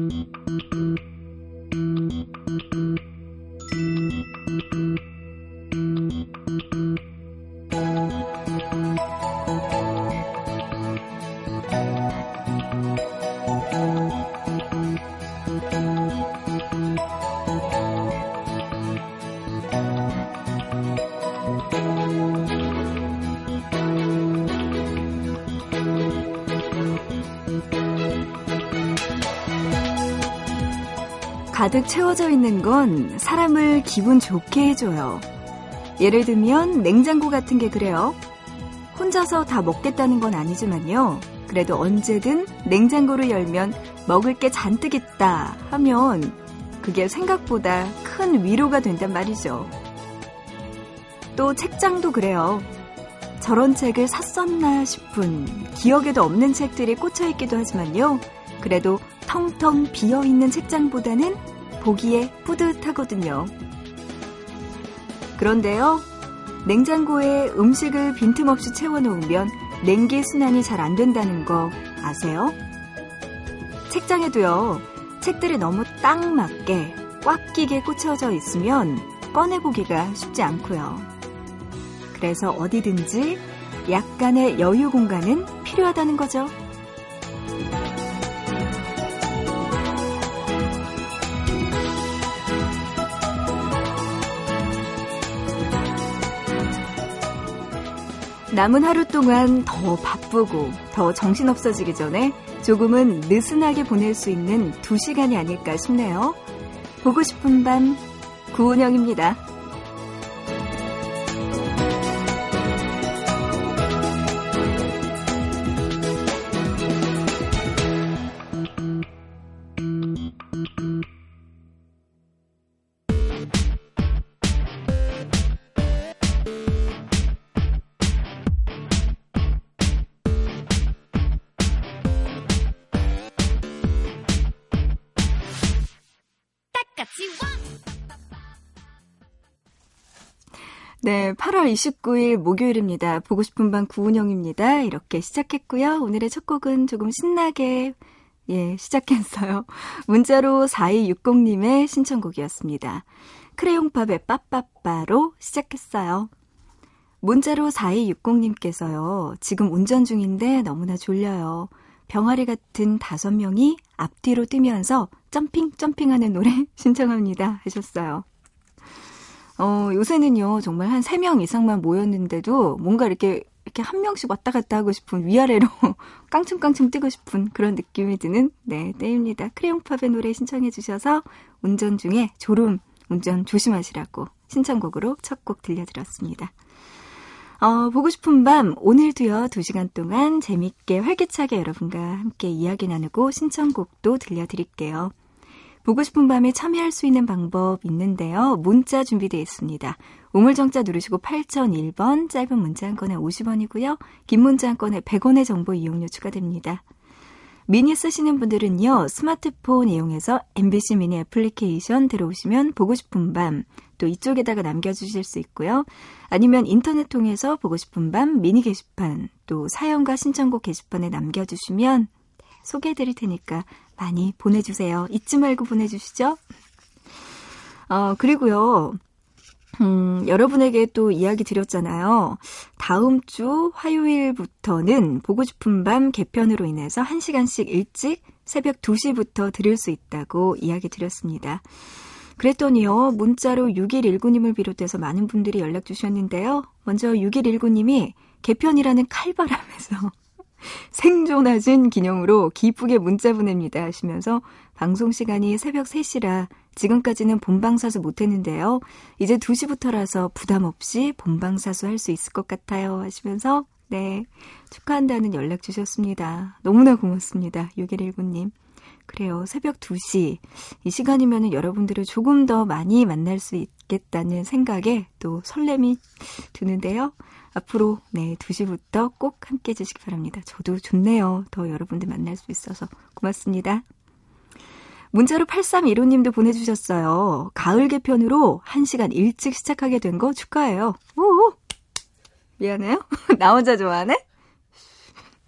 Thank you. 가득 채워져 있는 건 사람을 기분 좋게 해줘요. 예를 들면 냉장고 같은 게 그래요. 혼자서 다 먹겠다는 건 아니지만요. 그래도 언제든 냉장고를 열면 먹을 게 잔뜩 있다 하면 그게 생각보다 큰 위로가 된단 말이죠. 또 책장도 그래요. 저런 책을 샀었나 싶은 기억에도 없는 책들이 꽂혀 있기도 하지만요. 그래도 텅텅 비어 있는 책장보다는 보기에 뿌듯하거든요. 그런데요, 냉장고에 음식을 빈틈없이 채워놓으면 냉기 순환이 잘 안 된다는 거 아세요? 책장에도요, 책들이 너무 딱 맞게 꽉 끼게 꽂혀져 있으면 꺼내보기가 쉽지 않고요. 그래서 어디든지 약간의 여유 공간은 필요하다는 거죠. 남은 하루 동안 더 바쁘고 더 정신없어지기 전에 조금은 느슨하게 보낼 수 있는 두 시간이 아닐까 싶네요. 보고 싶은 밤, 구은영입니다. 8월 29일 목요일입니다. 보고 싶은 밤 구은영입니다. 이렇게 시작했고요. 오늘의 첫 곡은 조금 신나게 예, 시작했어요. 문자로 4260님의 신청곡이었습니다. 크레용팝의 빠빠빠로 시작했어요. 문자로 4260님께서요. 지금 운전 중인데 너무나 졸려요. 병아리 같은 다섯 명이 앞뒤로 뛰면서 점핑 점핑하는 노래 신청합니다 하셨어요. 어, 요새는요, 정말 한 3명 이상만 모였는데도 뭔가 이렇게, 이렇게 한 명씩 왔다 갔다 하고 싶은 위아래로 깡충깡충 뛰고 싶은 그런 느낌이 드는, 네, 때입니다. 크레용팝의 노래 신청해 주셔서 운전 중에 졸음, 운전 조심하시라고 신청곡으로 첫 곡 들려드렸습니다. 어, 보고 싶은 밤, 오늘도요, 2시간 동안 재밌게 활기차게 여러분과 함께 이야기 나누고 신청곡도 들려드릴게요. 보고 싶은 밤에 참여할 수 있는 방법 있는데요. 문자 준비되어 있습니다. 우물정자 누르시고 8001번, 짧은 문자 한 건에 50원이고요. 긴 문자 한 건에 100원의 정보 이용료 추가됩니다. 미니 쓰시는 분들은요, 스마트폰 이용해서 MBC 미니 애플리케이션 들어오시면 보고 싶은 밤, 또 이쪽에다가 남겨주실 수 있고요. 아니면 인터넷 통해서 보고 싶은 밤 미니 게시판, 또 사연과 신청곡 게시판에 남겨주시면 소개해드릴 테니까 많이 보내주세요. 잊지 말고 보내주시죠. 어, 그리고요. 음, 여러분에게 또 이야기 드렸잖아요. 다음 주 화요일부터는 보고 싶은 밤 개편으로 인해서 1시간씩 일찍 새벽 2시부터 들을 수 있다고 이야기 드렸습니다. 그랬더니요, 문자로 6119님을 비롯해서 많은 분들이 연락 주셨는데요. 먼저 6119님이 개편이라는 칼바람에서 생존하신 기념으로 기쁘게 문자 보냅니다 하시면서 방송 시간이 새벽 3시라 지금까지는 본방사수 못했는데요. 이제 2시부터라서 부담 없이 본방사수 할 수 있을 것 같아요 하시면서 네 축하한다는 연락 주셨습니다. 너무나 고맙습니다. 6119님. 그래요. 새벽 2시. 이 시간이면 여러분들을 조금 더 많이 만날 수 있겠다는 생각에 또 설렘이 드는데요. 앞으로 네 2시부터 꼭 함께 해주시기 바랍니다. 저도 좋네요. 더 여러분들 만날 수 있어서 고맙습니다. 문자로 8315님도 보내주셨어요. 가을 개편으로 1시간 일찍 시작하게 된 거 축하해요. 오 미안해요. 나 혼자 좋아하네?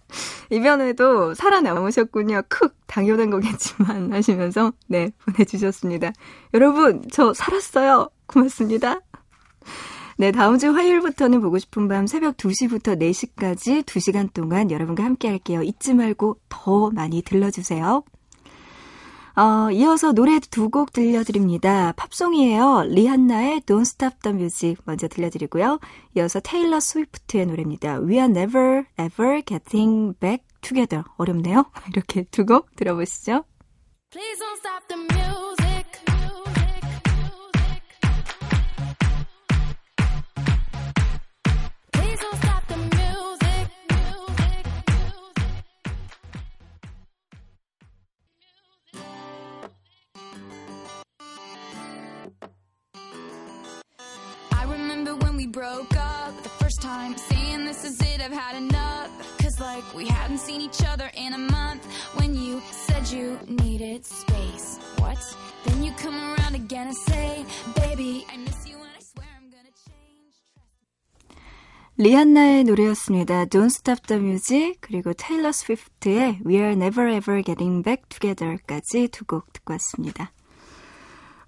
이번에도 살아남으셨군요. 쿡! 당연한 거겠지만 하시면서 네, 보내주셨습니다. 여러분, 저 살았어요. 고맙습니다. 네, 다음 주 화요일부터는 보고 싶은 밤 새벽 2시부터 4시까지 2시간 동안 여러분과 함께 할게요. 잊지 말고 더 많이 들러주세요. 어, 이어서 노래 두 곡 들려드립니다. 팝송이에요. 리한나의 Don't Stop the Music 먼저 들려드리고요. 이어서 테일러 스위프트의 노래입니다. We are never ever getting back together. 어렵네요. 이렇게 두 곡 들어보시죠. Please don't stop the music. broke up the first time saying this is it I've had enough cause like we hadn't seen each other in a month when you said you needed space what then you come around again and say baby I miss you and I swear I'm gonna change 리안나의 노래였습니다. Don't Stop the Music 그리고 테일러 스위프트의 We Are Never Ever Getting Back Together까지 두 곡 듣고 왔습니다.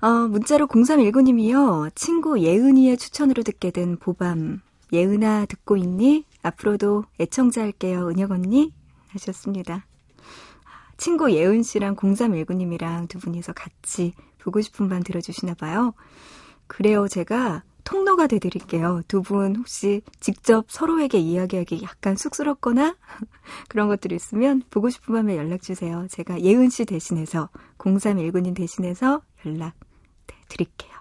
어, 문자로 0319님이요. 친구 예은이의 추천으로 듣게 된 보밤. 예은아 듣고 있니? 앞으로도 애청자 할게요. 은혁 언니? 하셨습니다. 친구 예은 씨랑 0319님이랑 두 분이서 같이 보고 싶은 밤 들어주시나 봐요. 그래요. 제가 통로가 되드릴게요. 두 분 혹시 직접 서로에게 이야기하기 약간 쑥스럽거나 그런 것들이 있으면 보고 싶은 밤에 연락 주세요. 제가 예은 씨 대신해서 0319님 대신해서 연락 드릴게요.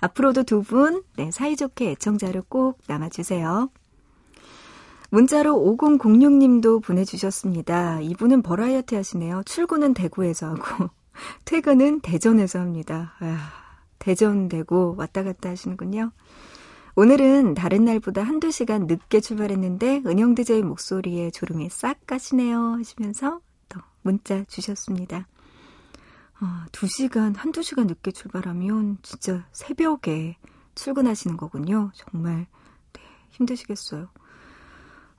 앞으로도 두 분, 네, 사이좋게 애청자로 꼭 남아주세요. 문자로 5006님도 보내주셨습니다. 이분은 버라이어티 하시네요. 출근은 대구에서 하고, 퇴근은 대전에서 합니다. 아, 대전, 대구 왔다 갔다 하시는군요. 오늘은 다른 날보다 한두 시간 늦게 출발했는데, 은영 DJ 목소리에 졸음이 싹 가시네요. 하시면서 또 문자 주셨습니다. 어, 2시간, 한두 시간 늦게 출발하면 진짜 새벽에 출근하시는 거군요. 정말, 네, 힘드시겠어요.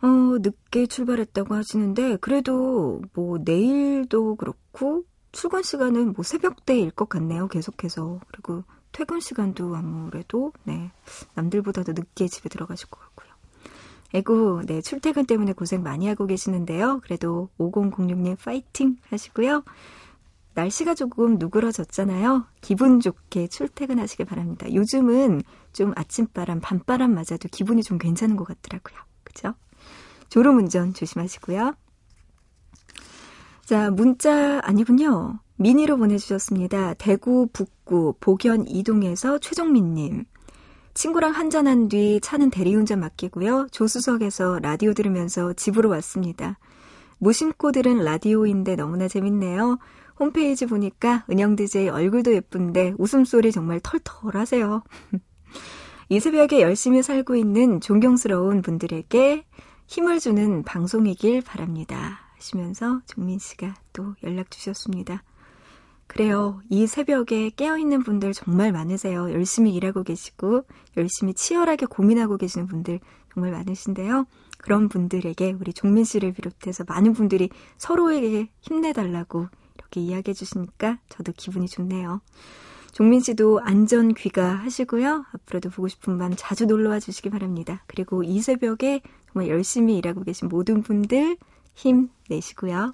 어, 늦게 출발했다고 하시는데, 그래도 뭐 내일도 그렇고, 출근 시간은 뭐 새벽대일 것 같네요. 계속해서. 그리고 퇴근 시간도 아무래도, 네, 남들보다도 늦게 집에 들어가실 것 같고요. 에고, 네, 출퇴근 때문에 고생 많이 하고 계시는데요. 그래도 5006님 파이팅 하시고요. 날씨가 조금 누그러졌잖아요. 기분 좋게 출퇴근하시길 바랍니다. 요즘은 좀 아침바람, 밤바람 맞아도 기분이 좀 괜찮은 것 같더라고요. 그죠? 졸음 운전 조심하시고요. 자, 문자 아니군요. 미니로 보내주셨습니다. 대구 북구 복연 이동에서 최종민님. 친구랑 한잔한 뒤 차는 대리운전 맡기고요. 조수석에서 라디오 들으면서 집으로 왔습니다. 무심코 들은 라디오인데 너무나 재밌네요. 홈페이지 보니까 은영 DJ 얼굴도 예쁜데 웃음소리 정말 털털 하세요. 이 새벽에 열심히 살고 있는 존경스러운 분들에게 힘을 주는 방송이길 바랍니다. 하시면서 종민 씨가 또 연락 주셨습니다. 그래요. 이 새벽에 깨어있는 분들 정말 많으세요. 열심히 일하고 계시고, 열심히 치열하게 고민하고 계시는 분들 정말 많으신데요. 그런 분들에게 우리 종민 씨를 비롯해서 많은 분들이 서로에게 힘내달라고 이렇게 이야기해 주시니까 저도 기분이 좋네요. 종민 씨도 안전 귀가 하시고요. 앞으로도 보고 싶은 밤 자주 놀러와 주시기 바랍니다. 그리고 이 새벽에 정말 열심히 일하고 계신 모든 분들 힘 내시고요.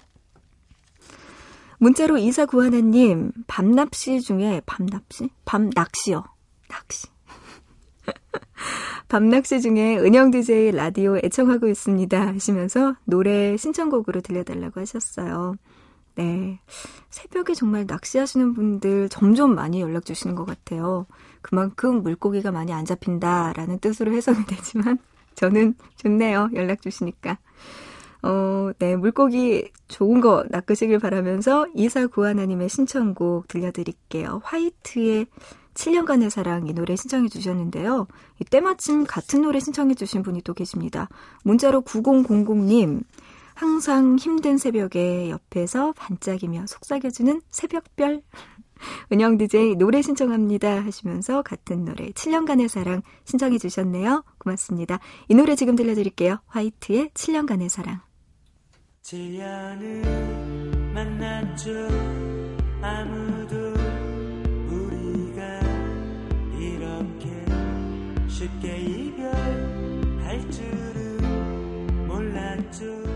문자로 이사 구하나님, 밤낚시 중에, 밤낚시? 밤낚시요. 낚시. 밤낚시 중에 은영 DJ 라디오 애청하고 있습니다. 하시면서 노래 신청곡으로 들려달라고 하셨어요. 네. 새벽에 정말 낚시하시는 분들 점점 많이 연락 주시는 것 같아요. 그만큼 물고기가 많이 안 잡힌다라는 뜻으로 해석이 되지만 저는 좋네요. 연락 주시니까. 어, 네. 물고기 좋은 거 낚으시길 바라면서 이사 구하나님의 신청곡 들려드릴게요. 화이트의 7년간의 사랑 이 노래 신청해 주셨는데요. 이 때마침 같은 노래 신청해 주신 분이 또 계십니다. 문자로 9000님. 항상 힘든 새벽에 옆에서 반짝이며 속삭여주는 새벽별. 은영 DJ 노래 신청합니다 하시면서 같은 노래 7년간의 사랑 신청해 주셨네요. 고맙습니다. 이 노래 지금 들려드릴게요. 화이트의 7년간의 사랑. 제안을 만났죠 아무도 우리가 이렇게 쉽게 이별할 줄은 몰랐죠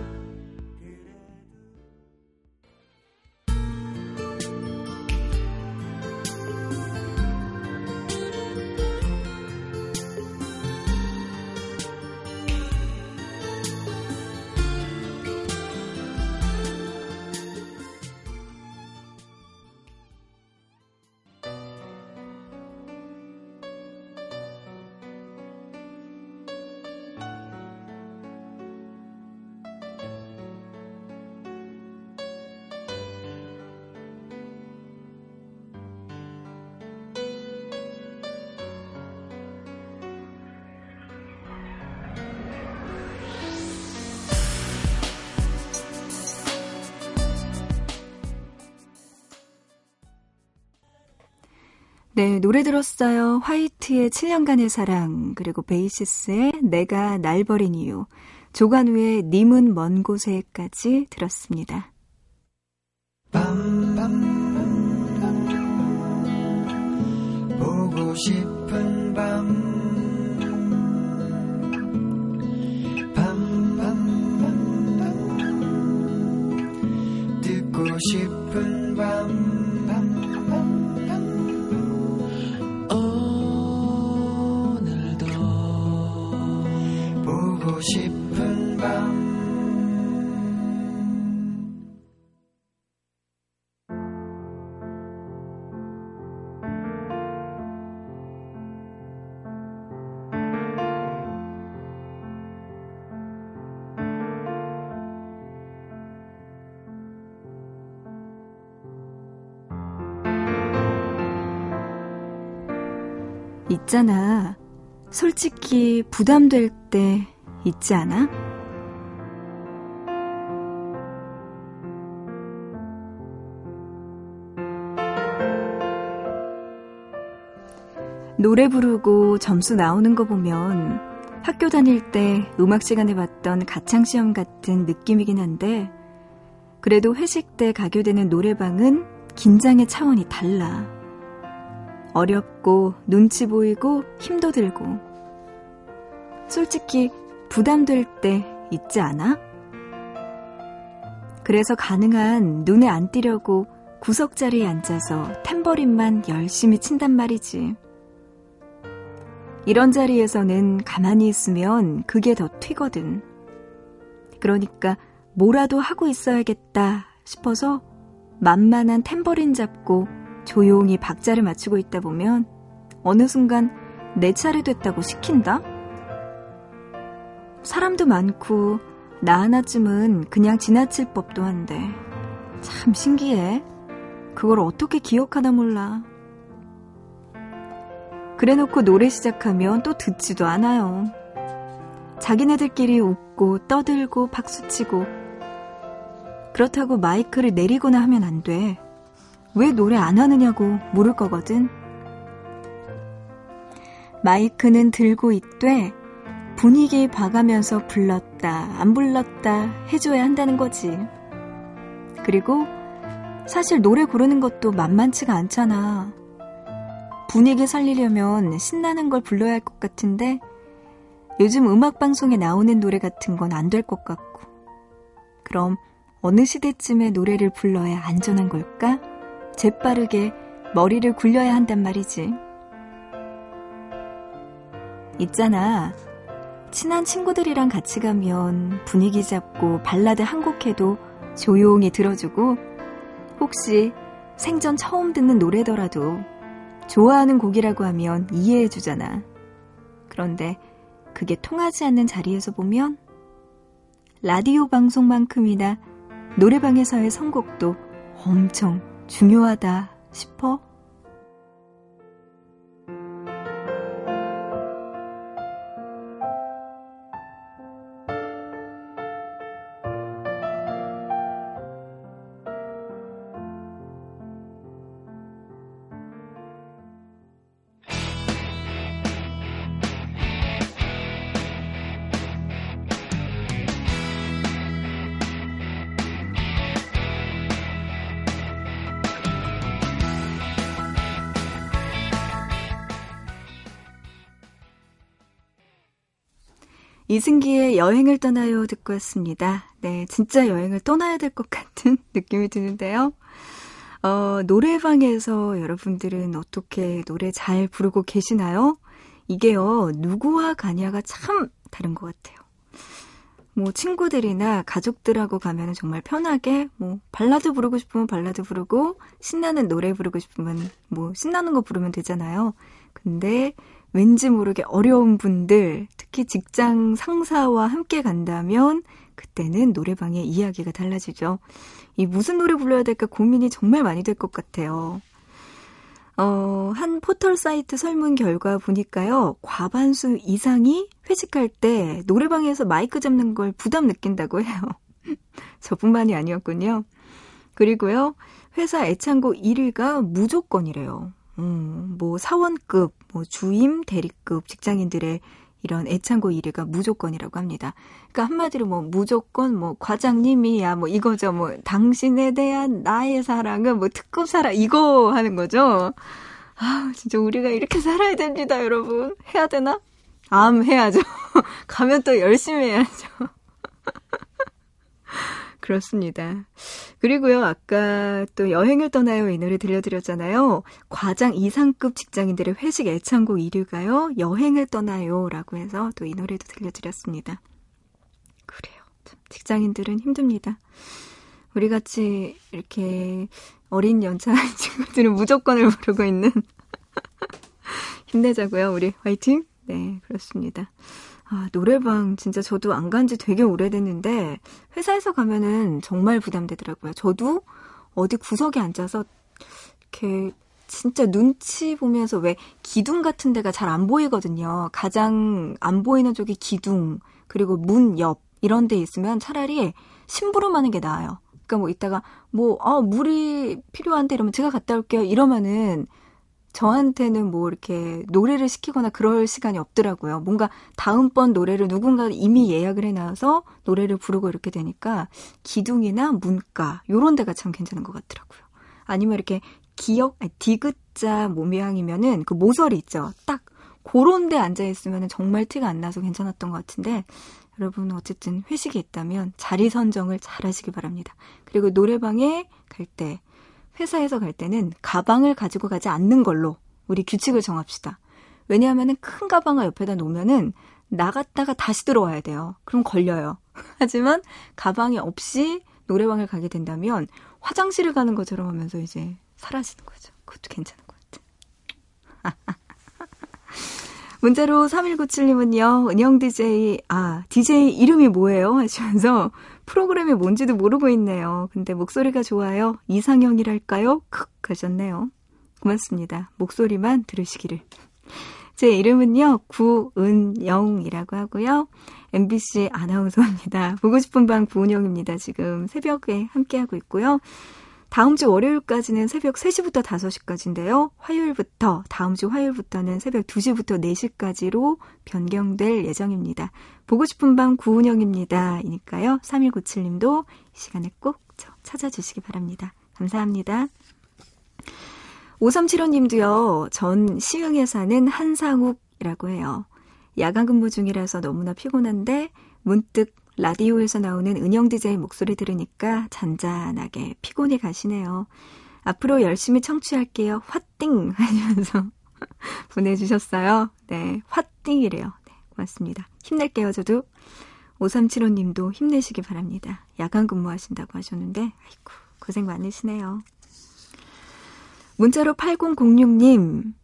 네, 노래 들었어요. 화이트의 7년간의 사랑, 그리고 베이시스의 내가 날 버린 이유, 조관우의 님은 먼 곳에까지 들었습니다. 보고 싶은 밤 밤밤밤 듣고 싶은 밤 싶은 밤 있잖아. 솔직히 부담될 때 있지 않아? 노래 부르고 점수 나오는 거 보면 학교 다닐 때 음악 시간에 봤던 가창시험 같은 느낌이긴 한데 그래도 회식 때 가게 되는 노래방은 긴장의 차원이 달라. 어렵고 눈치 보이고 힘도 들고 솔직히 부담될 때 있지 않아? 그래서 가능한 눈에 안 띄려고 구석 자리에 앉아서 탬버린만 열심히 친단 말이지. 이런 자리에서는 가만히 있으면 그게 더 튀거든. 그러니까 뭐라도 하고 있어야겠다 싶어서 만만한 탬버린 잡고 조용히 박자를 맞추고 있다 보면 어느 순간 내 차례 됐다고 시킨다? 사람도 많고 나 하나쯤은 그냥 지나칠 법도 한데 참 신기해. 그걸 어떻게 기억하나 몰라. 그래 놓고 노래 시작하면 또 듣지도 않아요. 자기네들끼리 웃고 떠들고 박수치고 그렇다고 마이크를 내리거나 하면 안 돼. 왜 노래 안 하느냐고 물을 거거든. 마이크는 들고 있되 분위기 봐가면서 불렀다, 안 불렀다 해줘야 한다는 거지. 그리고 사실 노래 고르는 것도 만만치가 않잖아. 분위기 살리려면 신나는 걸 불러야 할 것 같은데 요즘 음악방송에 나오는 노래 같은 건 안 될 것 같고. 그럼 어느 시대쯤에 노래를 불러야 안전한 걸까? 재빠르게 머리를 굴려야 한단 말이지. 있잖아. 친한 친구들이랑 같이 가면 분위기 잡고 발라드 한 곡 해도 조용히 들어주고 혹시 생전 처음 듣는 노래더라도 좋아하는 곡이라고 하면 이해해 주잖아. 그런데 그게 통하지 않는 자리에서 보면 라디오 방송만큼이나 노래방에서의 선곡도 엄청 중요하다 싶어. 이승기의 여행을 떠나요 듣고 왔습니다. 네, 진짜 여행을 떠나야 될 것 같은 느낌이 드는데요. 어, 노래방에서 여러분들은 어떻게 노래 잘 부르고 계시나요? 이게요, 누구와 가냐가 참 다른 것 같아요. 뭐 친구들이나 가족들하고 가면 정말 편하게 뭐 발라드 부르고 싶으면 발라드 부르고 신나는 노래 부르고 싶으면 뭐 신나는 거 부르면 되잖아요. 근데 왠지 모르게 어려운 분들, 특히 직장 상사와 함께 간다면 그때는 노래방의 이야기가 달라지죠. 이 무슨 노래 불러야 될까 고민이 정말 많이 될 것 같아요. 어, 한 포털 사이트 설문 결과 보니까요, 과반수 이상이 회식할 때 노래방에서 마이크 잡는 걸 부담 느낀다고 해요. 저뿐만이 아니었군요. 그리고요, 회사 애창곡 1위가 무조건이래요. 음, 뭐 사원급, 뭐 주임, 대리급 직장인들의 이런 애창곡 1위가 무조건이라고 합니다. 그러니까 한마디로 뭐 무조건 뭐 과장님이야 뭐 이거죠. 뭐 당신에 대한 나의 사랑은 뭐 특급 사랑 이거 하는 거죠. 아, 진짜 우리가 이렇게 살아야 됩니다, 여러분. 해야 되나? 암 해야죠. 가면 또 열심히 해야죠. 그렇습니다. 그리고요, 아까 또 여행을 떠나요 이 노래 들려드렸잖아요. 과장 이상급 직장인들의 회식 애창곡 1위가요, 여행을 떠나요 라고 해서 또 이 노래도 들려드렸습니다. 그래요. 직장인들은 힘듭니다. 우리 같이 이렇게 어린 연차 친구들은 무조건을 부르고 있는 힘내자고요. 우리 화이팅! 네, 그렇습니다. 아, 노래방 진짜 저도 안 간 지 되게 오래됐는데 회사에서 가면은 정말 부담되더라고요. 저도 어디 구석에 앉아서 이렇게 진짜 눈치 보면서 왜 기둥 같은 데가 잘 안 보이거든요. 가장 안 보이는 쪽이 기둥 그리고 문 옆 이런 데 있으면 차라리 심부름하는 게 나아요. 그러니까 뭐 이따가 뭐 어, 물이 필요한데 이러면 제가 갔다 올게요. 이러면은 저한테는 뭐 이렇게 노래를 시키거나 그럴 시간이 없더라고요. 뭔가 다음번 노래를 누군가 이미 예약을 해놔서 노래를 부르고 이렇게 되니까 기둥이나 문가 요런 데가 참 괜찮은 것 같더라고요. 아니면 이렇게 기역, 아니, 디귿자 모양이면은 그 모서리 있죠. 딱 그런 데 앉아 있으면 정말 티가 안 나서 괜찮았던 것 같은데 여러분 어쨌든 회식이 있다면 자리 선정을 잘 하시기 바랍니다. 그리고 노래방에 갈 때 회사에서 갈 때는 가방을 가지고 가지 않는 걸로 우리 규칙을 정합시다. 왜냐하면 큰 가방을 옆에다 놓으면은 나갔다가 다시 들어와야 돼요. 그럼 걸려요. 하지만 가방이 없이 노래방을 가게 된다면 화장실을 가는 것처럼 하면서 이제 사라지는 거죠. 그것도 괜찮은 것 같아요. 문자로 3197님은요, 은영 DJ, 아, DJ 이름이 뭐예요? 하시면서 프로그램이 뭔지도 모르고 있네요. 근데 목소리가 좋아요. 이상형이랄까요? 크 하셨네요. 고맙습니다. 목소리만 들으시기를. 제 이름은요, 구은영이라고 하고요. MBC 아나운서입니다. 보고 싶은 방 구은영입니다. 지금 새벽에 함께하고 있고요. 다음 주 월요일까지는 새벽 3시부터 5시까지인데요. 화요일부터, 다음 주 화요일부터는 새벽 2시부터 4시까지로 변경될 예정입니다. 보고 싶은 밤 구은영입니다. 이니까요. 3197님도 이 시간에 꼭 찾아주시기 바랍니다. 감사합니다. 5375님도요. 전 시흥에 사는 한상욱이라고 해요. 야간 근무 중이라서 너무나 피곤한데 문득 라디오에서 나오는 은영 디자인 목소리 들으니까 잔잔하게 피곤이 가시네요. 앞으로 열심히 청취할게요. 화띵! 하면서 보내주셨어요. 네, 화띵이래요. 네, 고맙습니다. 힘낼게요, 저도. 5375님도 힘내시기 바랍니다. 야간 근무하신다고 하셨는데, 아이고, 고생 많으시네요. 문자로 8006님,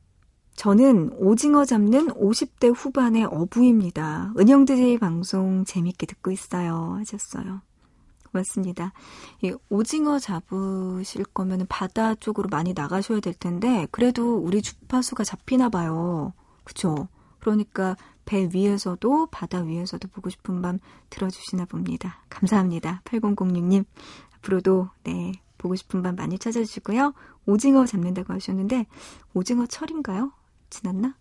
저는 오징어 잡는 50대 후반의 어부입니다. 은영 DJ 방송 재밌게 듣고 있어요. 하셨어요. 고맙습니다. 이 오징어 잡으실 거면 바다 쪽으로 많이 나가셔야 될 텐데, 그래도 우리 주파수가 잡히나 봐요. 그쵸? 그러니까 배 위에서도 바다 위에서도 보고 싶은 밤 들어주시나 봅니다. 감사합니다. 8006님. 앞으로도, 네, 보고 싶은 밤 많이 찾아주시고요. 오징어 잡는다고 하셨는데, 오징어 철인가요? 지났나?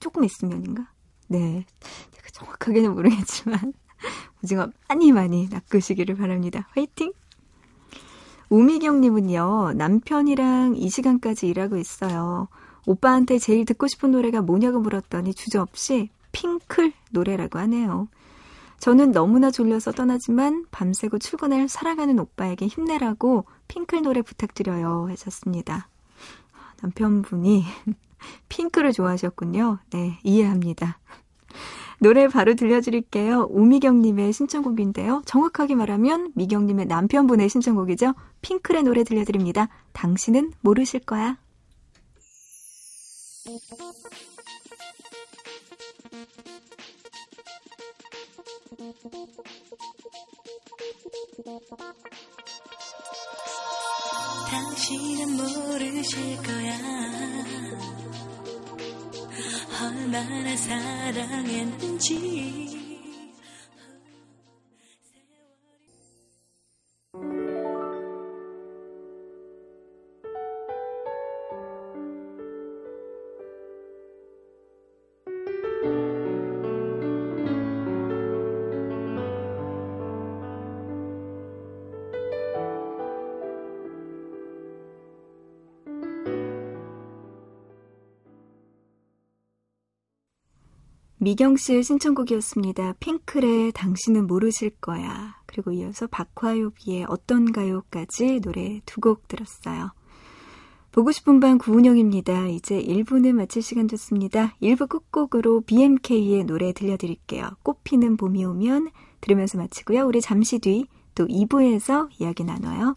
조금 있으면인가? 네. 제가 정확하게는 모르겠지만, 오징어 많이 많이 낚으시기를 바랍니다. 화이팅! 우미경님은요, 남편이랑 이 시간까지 일하고 있어요. 오빠한테 제일 듣고 싶은 노래가 뭐냐고 물었더니 주저없이 핑클 노래라고 하네요. 저는 너무나 졸려서 떠나지만 밤새고 출근할 사랑하는 오빠에게 힘내라고 핑클 노래 부탁드려요 하셨습니다. 남편분이 핑크를 좋아하셨군요. 네, 이해합니다. 노래 바로 들려드릴게요. 오미경님의 신청곡인데요. 정확하게 말하면 미경님의 남편분의 신청곡이죠. 핑클의 노래 들려드립니다. 당신은 모르실 거야. 당신은 모르실 거야 얼마나 사랑했는지 미경 씨의 신청곡이었습니다. 핑클의 당신은 모르실 거야. 그리고 이어서 박화요비의 어떤 가요까지 노래 두 곡 들었어요. 보고 싶은 밤 구은영입니다. 이제 1부는 마칠 시간 됐습니다. 1부 끝곡으로 BMK의 노래 들려드릴게요. 꽃피는 봄이 오면 들으면서 마치고요. 우리 잠시 뒤 또 2부에서 이야기 나눠요.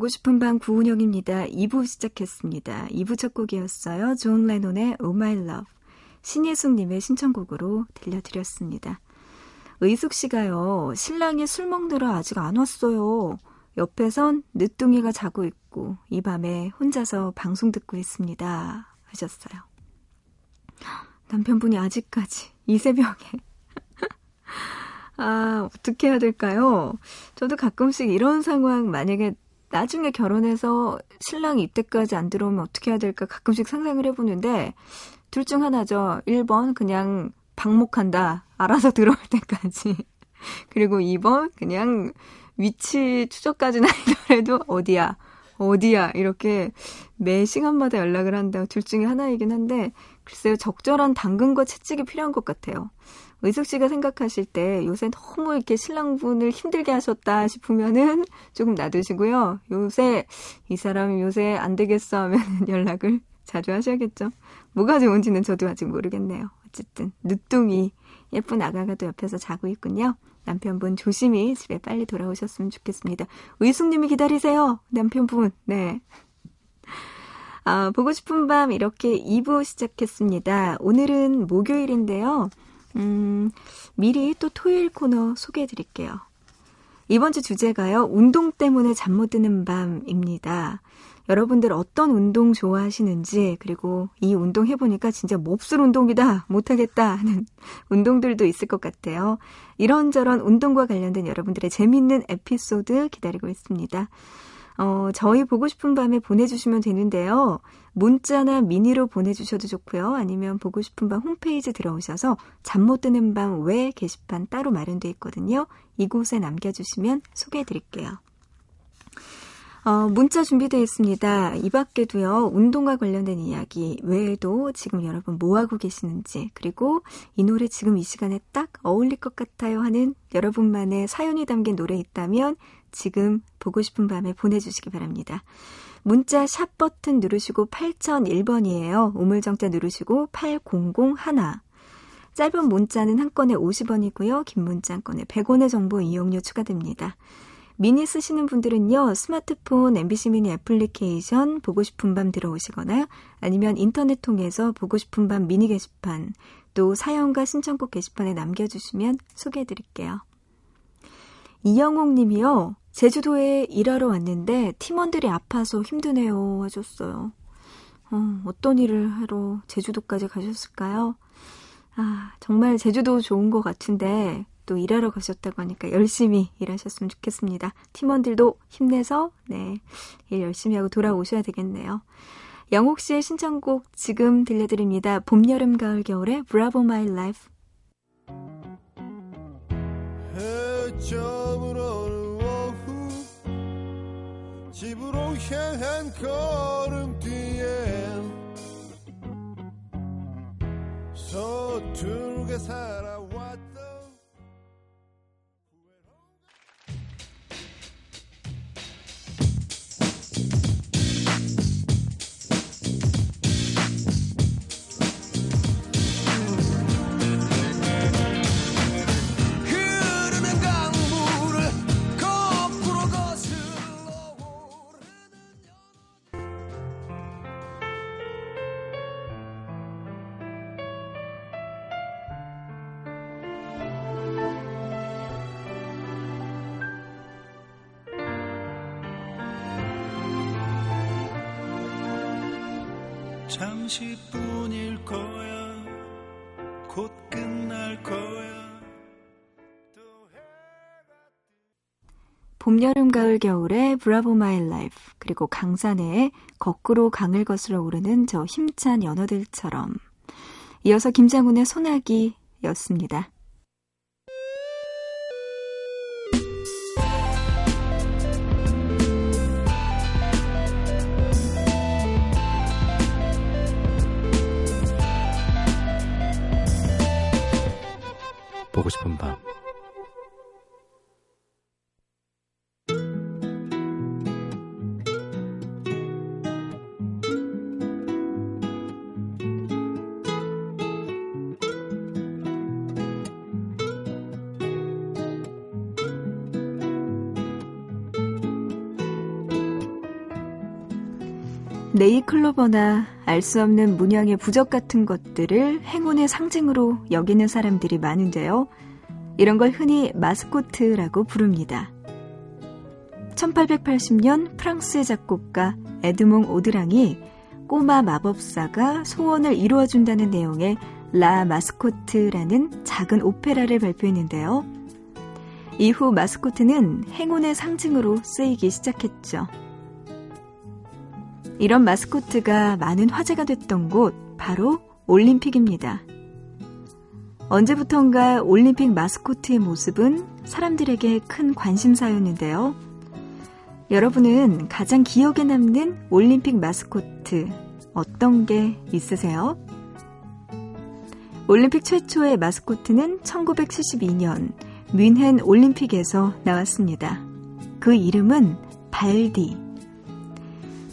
보고 싶은 밤 구은영입니다. 2부 시작했습니다. 2부 첫 곡이었어요. 존 레논의 Oh My Love. 신예숙님의 신청곡으로 들려드렸습니다. 의숙 씨가요, 신랑이 술 먹느라 아직 안 왔어요. 옆에선 늦둥이가 자고 있고, 이 밤에 혼자서 방송 듣고 있습니다. 하셨어요. 남편분이 아직까지 이 새벽에. 아, 어떻게 해야 될까요? 저도 가끔씩 이런 상황 만약에 나중에 결혼해서 신랑이 이때까지 안 들어오면 어떻게 해야 될까 가끔씩 상상을 해보는데 둘 중 하나죠. 1번 그냥 방목한다. 알아서 들어올 때까지. 그리고 2번 그냥 위치 추적까지는 아니더라도 어디야 어디야 이렇게 매 시간마다 연락을 한다. 둘 중에 하나이긴 한데 글쎄요 적절한 당근과 채찍이 필요한 것 같아요. 의숙 씨가 생각하실 때 요새 너무 이렇게 신랑분을 힘들게 하셨다 싶으면은 조금 놔두시고요. 요새 이 사람 요새 안 되겠어 하면 연락을 자주 하셔야겠죠. 뭐가 좋은지는 저도 아직 모르겠네요. 어쨌든 늦둥이 예쁜 아가가 또 옆에서 자고 있군요. 남편분 조심히 집에 빨리 돌아오셨으면 좋겠습니다. 의숙님이 기다리세요. 남편분. 네. 아, 보고 싶은 밤 이렇게 2부 시작했습니다. 오늘은 목요일인데요. 음, 미리 또 토요일 코너 소개해 드릴게요. 이번 주 주제가요, 운동 때문에 잠 못 드는 밤입니다. 여러분들 어떤 운동 좋아하시는지, 그리고 이 운동 해보니까 진짜 몹쓸 운동이다, 못하겠다 하는 운동들도 있을 것 같아요. 이런저런 운동과 관련된 여러분들의 재밌는 에피소드 기다리고 있습니다. 어, 저희 보고 싶은 밤에 보내주시면 되는데요. 문자나 미니로 보내주셔도 좋고요. 아니면 보고 싶은 밤 홈페이지 들어오셔서 잠 못 드는 밤 외 게시판 따로 마련되어 있거든요. 이곳에 남겨주시면 소개해드릴게요. 어, 문자 준비되어 있습니다. 이 밖에도요, 운동과 관련된 이야기 외에도 지금 여러분 뭐하고 계시는지, 그리고 이 노래 지금 이 시간에 딱 어울릴 것 같아요 하는 여러분만의 사연이 담긴 노래 있다면 지금 보고 싶은 밤에 보내주시기 바랍니다. 문자 샵 버튼 누르시고 8001번이에요. 우물정자 누르시고 8001. 짧은 문자는 한 건에 50원이고요. 긴 문자 한 건에 100원의 정보 이용료 추가됩니다. 미니 쓰시는 분들은요, 스마트폰 MBC 미니 애플리케이션 보고 싶은 밤 들어오시거나 아니면 인터넷 통해서 보고 싶은 밤 미니 게시판 또 사연과 신청곡 게시판에 남겨주시면 소개해드릴게요. 이영옥 님이요, 제주도에 일하러 왔는데 팀원들이 아파서 힘드네요 하셨어요. 어, 어떤 일을 하러 제주도까지 가셨을까요? 아, 정말 제주도 좋은 것 같은데 또 일하러 가셨다고 하니까 열심히 일하셨으면 좋겠습니다. 팀원들도 힘내서 네, 일 열심히 하고 돌아오셔야 되겠네요. 영옥 씨의 신청곡 지금 들려드립니다. 봄, 여름, 가을, 겨울의 Bravo My Life. 집으로 향한 걸음뒤에 서툴게 살아 10분일 거야. 곧 끝날 거야. 봄, 여름, 가을, 겨울의 Bravo My Life 그리고 강산에 거꾸로 강을 거슬러 오르는 저 힘찬 연어들처럼. 이어서 김장훈의 소나기였습니다. 네이클로버나 알 수 없는 문양의 부적 같은 것들을 행운의 상징으로 여기는 사람들이 많은데요. 이런 걸 흔히 마스코트라고 부릅니다. 1880년 프랑스의 작곡가 에드몽 오드랑이 꼬마 마법사가 소원을 이루어준다는 내용의 라 마스코트라는 작은 오페라를 발표했는데요. 이후 마스코트는 행운의 상징으로 쓰이기 시작했죠. 이런 마스코트가 많은 화제가 됐던 곳 바로 올림픽입니다. 언제부턴가 올림픽 마스코트의 모습은 사람들에게 큰 관심사였는데요. 여러분은 가장 기억에 남는 올림픽 마스코트 어떤 게 있으세요? 올림픽 최초의 마스코트는 1972년 뮌헨 올림픽에서 나왔습니다. 그 이름은 발디.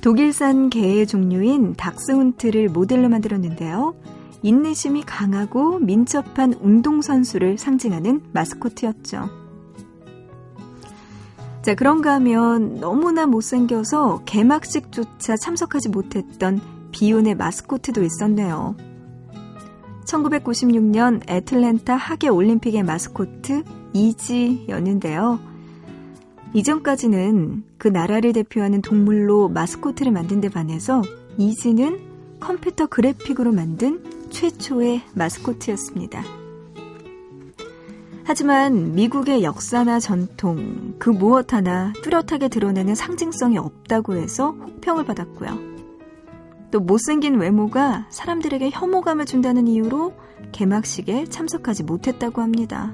독일산 개의 종류인 닥스훈트를 모델로 만들었는데요. 인내심이 강하고 민첩한 운동선수를 상징하는 마스코트였죠. 자, 그런가 하면 너무나 못생겨서 개막식조차 참석하지 못했던 비욘의 마스코트도 있었네요. 1996년 애틀랜타 하계 올림픽의 마스코트 이지였는데요. 이전까지는 그 나라를 대표하는 동물로 마스코트를 만든 데 반해서 이지는 컴퓨터 그래픽으로 만든 최초의 마스코트였습니다. 하지만 미국의 역사나 전통, 그 무엇 하나 뚜렷하게 드러내는 상징성이 없다고 해서 혹평을 받았고요. 또 못생긴 외모가 사람들에게 혐오감을 준다는 이유로 개막식에 참석하지 못했다고 합니다.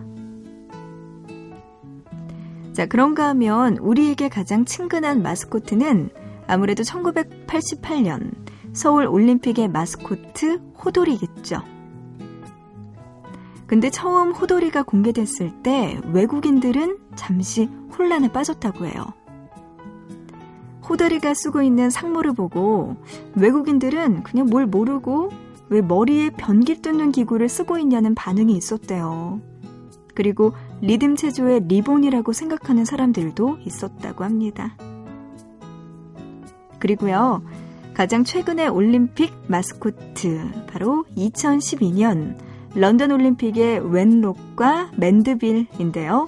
자, 그런가 하면 우리에게 가장 친근한 마스코트는 아무래도 1988년 서울 올림픽의 마스코트 호돌이겠죠. 근데 처음 호돌이가 공개됐을 때 외국인들은 잠시 혼란에 빠졌다고 해요. 호돌이가 쓰고 있는 상모를 보고 외국인들은 그냥 뭘 모르고 왜 머리에 변기 뚫는 기구를 쓰고 있냐는 반응이 있었대요. 그리고 리듬 체조의 리본이라고 생각하는 사람들도 있었다고 합니다. 그리고요, 가장 최근의 올림픽 마스코트, 바로 2012년 런던 올림픽의 웬록과 맨드빌인데요.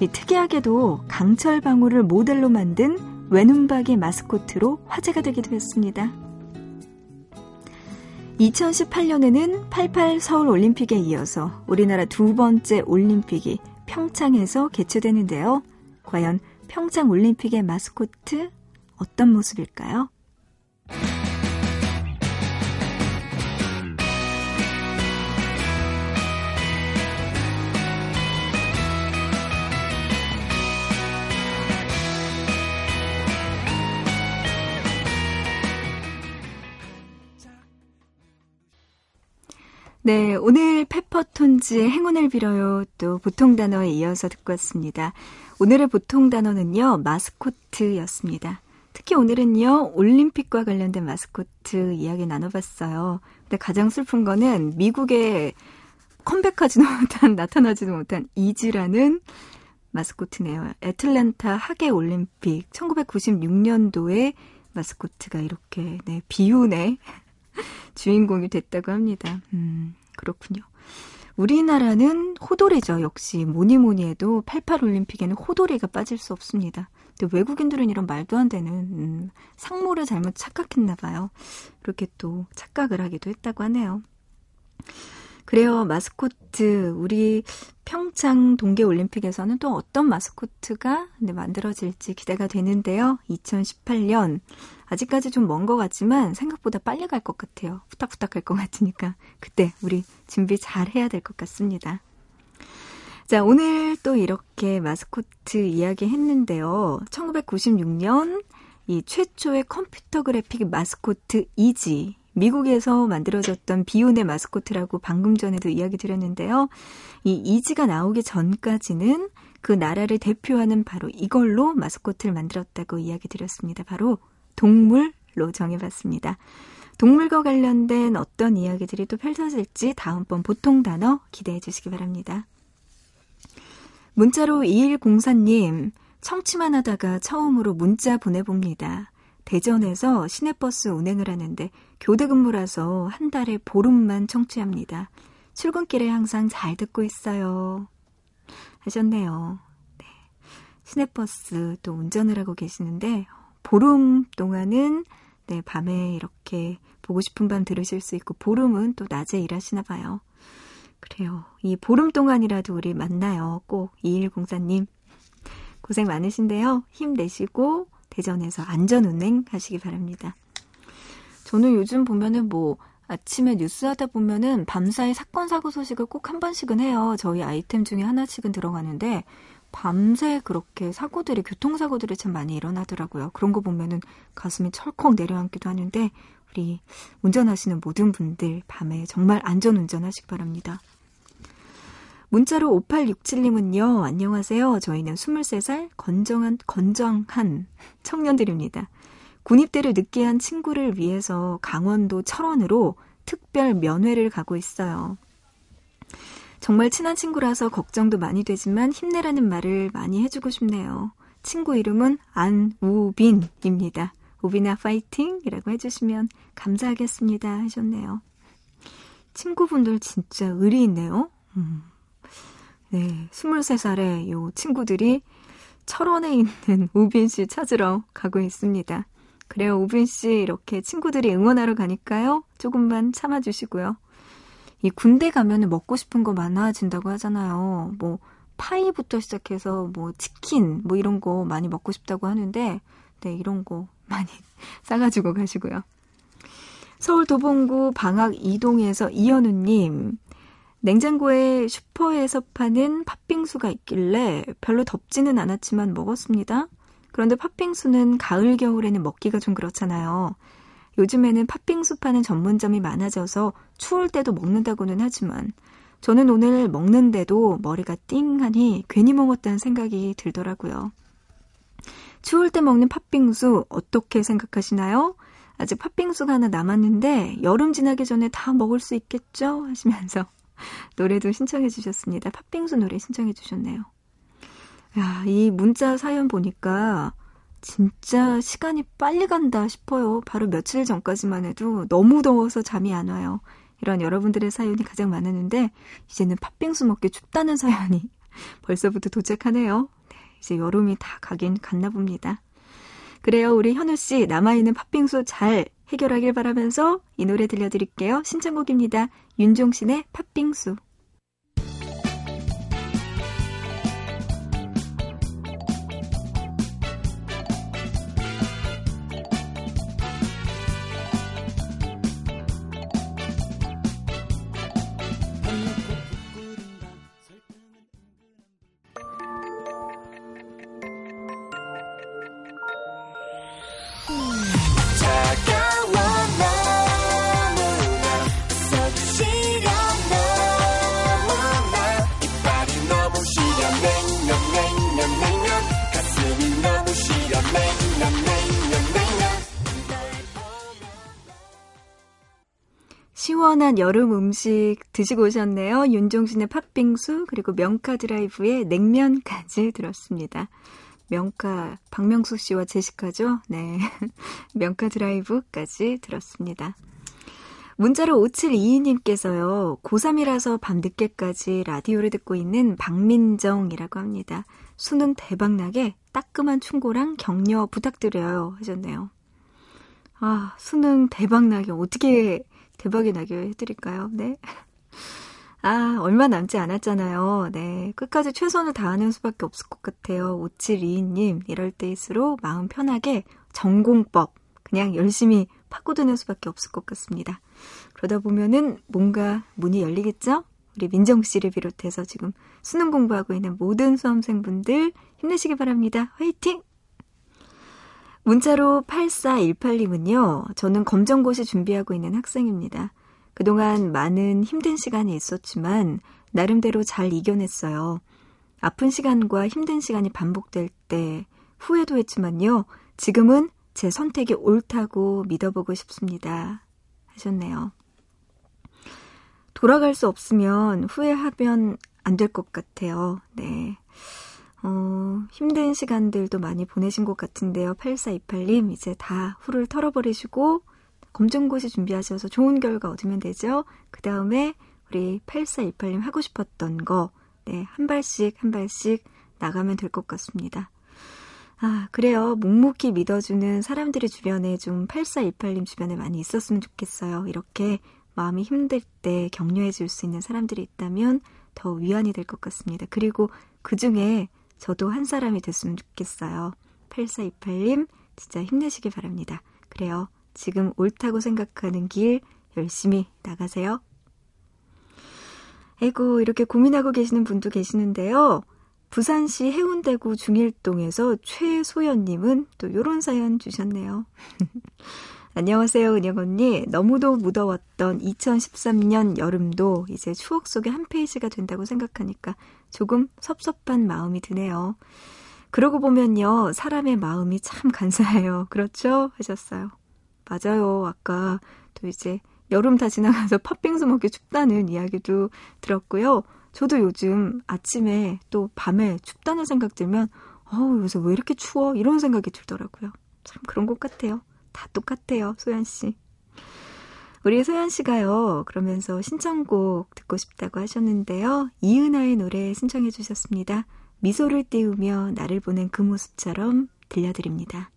이 특이하게도 강철 방울을 모델로 만든 웬음박의 마스코트로 화제가 되기도 했습니다. 2018년에는 88 서울 올림픽에 이어서 우리나라 두 번째 올림픽이 평창에서 개최되는데요. 과연 평창 올림픽의 마스코트 어떤 모습일까요? 네, 오늘 페퍼톤즈의 행운을 빌어요. 또 보통 단어에 이어서 듣고 왔습니다. 오늘의 보통 단어는요, 마스코트였습니다. 특히 오늘은요, 올림픽과 관련된 마스코트 이야기 나눠봤어요. 근데 가장 슬픈 거는 미국에 컴백하지도 못한, 나타나지도 못한 이즈라는 마스코트네요. 애틀랜타 하계 올림픽 1996년도에 마스코트가 이렇게 네, 비운의 주인공이 됐다고 합니다. 음, 그렇군요. 우리나라는 호돌이죠. 역시 뭐니 뭐니 해도 88 올림픽에는 호돌이가 빠질 수 없습니다. 근데 외국인들은 이런 말도 안 되는 음, 상모를 잘못 착각했나 봐요. 그렇게 또 착각을 하기도 했다고 하네요. 그래요. 마스코트 우리 평창 동계 올림픽에서는 또 어떤 마스코트가 네, 만들어질지 기대가 되는데요. 2018년 아직까지 좀 먼 것 같지만 생각보다 빨리 갈 것 같아요. 후딱후딱 갈 것 같으니까 그때 우리 준비 잘 해야 될 것 같습니다. 자, 오늘 또 이렇게 마스코트 이야기 했는데요. 1996년 이 최초의 컴퓨터 그래픽 마스코트 이지 미국에서 만들어졌던 비운의 마스코트라고 방금 전에도 이야기 드렸는데요. 이 이지가 나오기 전까지는 그 나라를 대표하는 바로 이걸로 마스코트를 만들었다고 이야기 드렸습니다. 바로 동물로 정해봤습니다. 동물과 관련된 어떤 이야기들이 또 펼쳐질지 다음번 보통 단어 기대해 주시기 바랍니다. 문자로 2104님, 청취만 하다가 처음으로 문자 보내봅니다. 대전에서 시내버스 운행을 하는데 교대 근무라서 한 달에 보름만 청취합니다. 출근길에 항상 잘 듣고 있어요. 하셨네요. 네. 시내버스 또 운전을 하고 계시는데 보름 동안은 네, 밤에 이렇게 보고 싶은 밤 들으실 수 있고 보름은 또 낮에 일하시나 봐요. 그래요. 이 보름 동안이라도 우리 만나요. 꼭 2104님. 고생 많으신데요. 힘내시고 대전에서 안전 운행 하시기 바랍니다. 저는 요즘 보면은 뭐 아침에 뉴스 하다 보면은 밤사이 사건 사고 소식을 꼭 한 번씩은 해요. 저희 아이템 중에 하나씩은 들어가는데 밤새 그렇게 사고들이 교통사고들이 참 많이 일어나더라고요. 그런 거 보면은 가슴이 철컥 내려앉기도 하는데 우리 운전하시는 모든 분들 밤에 정말 안전 운전하시기 바랍니다. 문자로 5867님은요, 안녕하세요. 저희는 23살 건정한, 건정한 청년들입니다. 군입대를 늦게 한 친구를 위해서 강원도 철원으로 특별 면회를 가고 있어요. 정말 친한 친구라서 걱정도 많이 되지만 힘내라는 말을 많이 해주고 싶네요. 친구 이름은 안우빈입니다. 우빈아 파이팅이라고 해주시면 감사하겠습니다 하셨네요. 친구분들 진짜 의리 있네요. 음. 네, 23살의 요 친구들이 철원에 있는 우빈 씨 찾으러 가고 있습니다. 그래요, 우빈 씨 이렇게 친구들이 응원하러 가니까요. 조금만 참아주시고요. 이 군대 가면은 먹고 싶은 거 많아진다고 하잖아요. 뭐 파이부터 시작해서 뭐 치킨 뭐 이런 거 많이 먹고 싶다고 하는데 네, 이런 거 많이 싸가지고 가시고요. 서울 도봉구 방학 이동에서 이현우님, 냉장고에 슈퍼에서 파는 팥빙수가 있길래 별로 덥지는 않았지만 먹었습니다. 그런데 팥빙수는 가을, 겨울에는 먹기가 좀 그렇잖아요. 요즘에는 팥빙수 파는 전문점이 많아져서 추울 때도 먹는다고는 하지만 저는 오늘 먹는데도 머리가 띵하니 괜히 먹었다는 생각이 들더라고요. 추울 때 먹는 팥빙수 어떻게 생각하시나요? 아직 팥빙수가 하나 남았는데 여름 지나기 전에 다 먹을 수 있겠죠? 하시면서 노래도 신청해 주셨습니다. 팥빙수 노래 신청해 주셨네요. 야, 이 문자 사연 보니까 진짜 시간이 빨리 간다 싶어요. 바로 며칠 전까지만 해도 너무 더워서 잠이 안 와요. 이런 여러분들의 사연이 가장 많았는데 이제는 팥빙수 먹기 춥다는 사연이 벌써부터 도착하네요. 네, 이제 여름이 다 가긴 갔나 봅니다. 그래요, 우리 현우 씨 남아있는 팥빙수 잘 해결하길 바라면서 이 노래 들려드릴게요. 신청곡입니다. 윤종신의 팥빙수. 시원한 여름 음식 드시고 오셨네요. 윤종신의 팥빙수 그리고 명카 드라이브의 냉면까지 들었습니다. 명카 박명수 씨와 제시카죠. 네. 명카 드라이브까지 들었습니다. 문자로 5722님께서요. 고3이라서 밤늦게까지 라디오를 듣고 있는 박민정이라고 합니다. 수능 대박나게 따끔한 충고랑 격려 부탁드려요. 하셨네요. 아, 수능 대박나게 어떻게 대박이 나게 해드릴까요? 네. 아, 얼마 남지 않았잖아요. 네. 끝까지 최선을 다하는 수밖에 없을 것 같아요. 5722님, 이럴 때일수록 마음 편하게 전공법, 그냥 열심히 파고드는 수밖에 없을 것 같습니다. 그러다 보면은 뭔가 문이 열리겠죠? 우리 민정 씨를 비롯해서 지금 수능 공부하고 있는 모든 수험생분들 힘내시기 바랍니다. 화이팅! 문자로 8418님은요, 저는 검정고시 준비하고 있는 학생입니다. 그동안 많은 힘든 시간이 있었지만, 나름대로 잘 이겨냈어요. 아픈 시간과 힘든 시간이 반복될 때 후회도 했지만요, 지금은 제 선택이 옳다고 믿어보고 싶습니다. 하셨네요. 돌아갈 수 없으면 후회하면 안 될 것 같아요. 네. 어, 힘든 시간들도 많이 보내신 것 같은데요. 8428님, 이제 다 후를 털어버리시고, 검정고시 준비하셔서 좋은 결과 얻으면 되죠. 그 다음에 우리 8428님 하고 싶었던 거, 네, 한 발씩 한 발씩 나가면 될 것 같습니다. 아, 그래요. 묵묵히 믿어주는 사람들이 주변에 좀 8428님 주변에 많이 있었으면 좋겠어요. 이렇게 마음이 힘들 때 격려해 줄 수 있는 사람들이 있다면 더 위안이 될 것 같습니다. 그리고 그 중에 저도 한 사람이 됐으면 좋겠어요. 8428님, 진짜 힘내시길 바랍니다. 그래요. 지금 옳다고 생각하는 길 열심히 나가세요. 에고, 이렇게 고민하고 계시는 분도 계시는데요. 부산시 해운대구 중일동에서 최소연님은 또 요런 사연 주셨네요. 안녕하세요, 은영 언니. 너무도 무더웠던 2013년 여름도 이제 추억 속의 한 페이지가 된다고 생각하니까 조금 섭섭한 마음이 드네요. 그러고 보면요, 사람의 마음이 참 간사해요. 그렇죠? 하셨어요. 맞아요. 아까 또 이제 여름 다 지나가서 팥빙수 먹기 춥다는 이야기도 들었고요. 저도 요즘 아침에 또 밤에 춥다는 생각 들면, 어우, 요새 왜 이렇게 추워? 이런 생각이 들더라고요. 참 그런 것 같아요. 다 똑같아요, 소연 씨. 우리 소연 씨가요, 그러면서 신청곡 듣고 싶다고 하셨는데요. 이은하의 노래 신청해 주셨습니다. 미소를 띄우며 나를 보는 그 모습처럼 들려드립니다.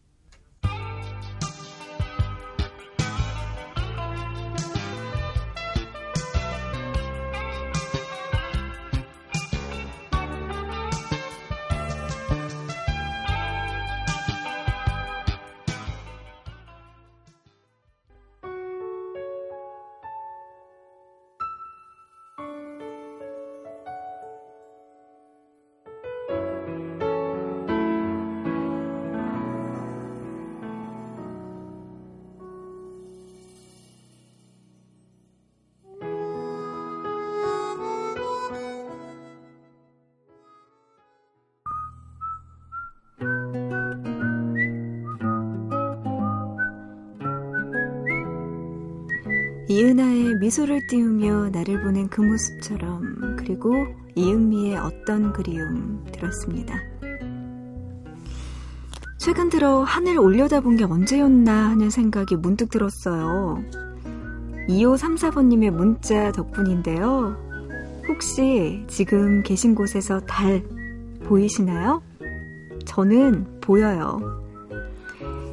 이은하의 미소를 띄우며 나를 보낸 그 모습처럼 그리고 이은미의 어떤 그리움 들었습니다. 최근 들어 하늘 올려다본 게 언제였나 하는 생각이 문득 들었어요. 2534번님의 문자 덕분인데요. 혹시 지금 계신 곳에서 달 보이시나요? 저는 보여요.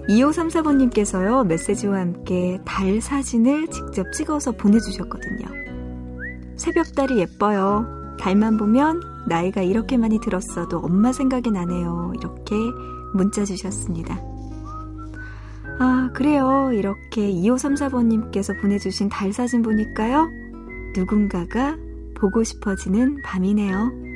2534번님께서요, 메시지와 함께 달 사진을 직접 찍어서 보내주셨거든요. 새벽달이 예뻐요. 달만 보면 나이가 이렇게 많이 들었어도 엄마 생각이 나네요. 이렇게 문자 주셨습니다. 아, 그래요. 이렇게 2534번님께서 보내주신 달 사진 보니까요. 누군가가 보고 싶어지는 밤이네요.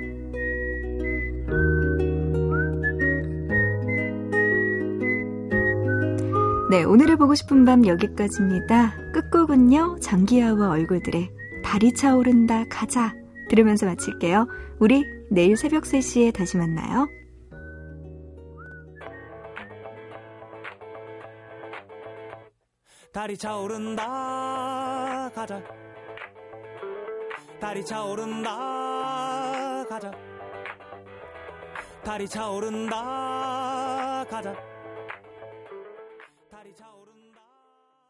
네, 오늘의 보고 싶은 밤 여기까지입니다. 끝곡은요, 장기하와 얼굴들의 달이 차오른다 가자 들으면서 마칠게요. 우리 내일 새벽 3시에 다시 만나요. 달이 차오른다 가자 달이 차오른다 가자 달이 차오른다 가자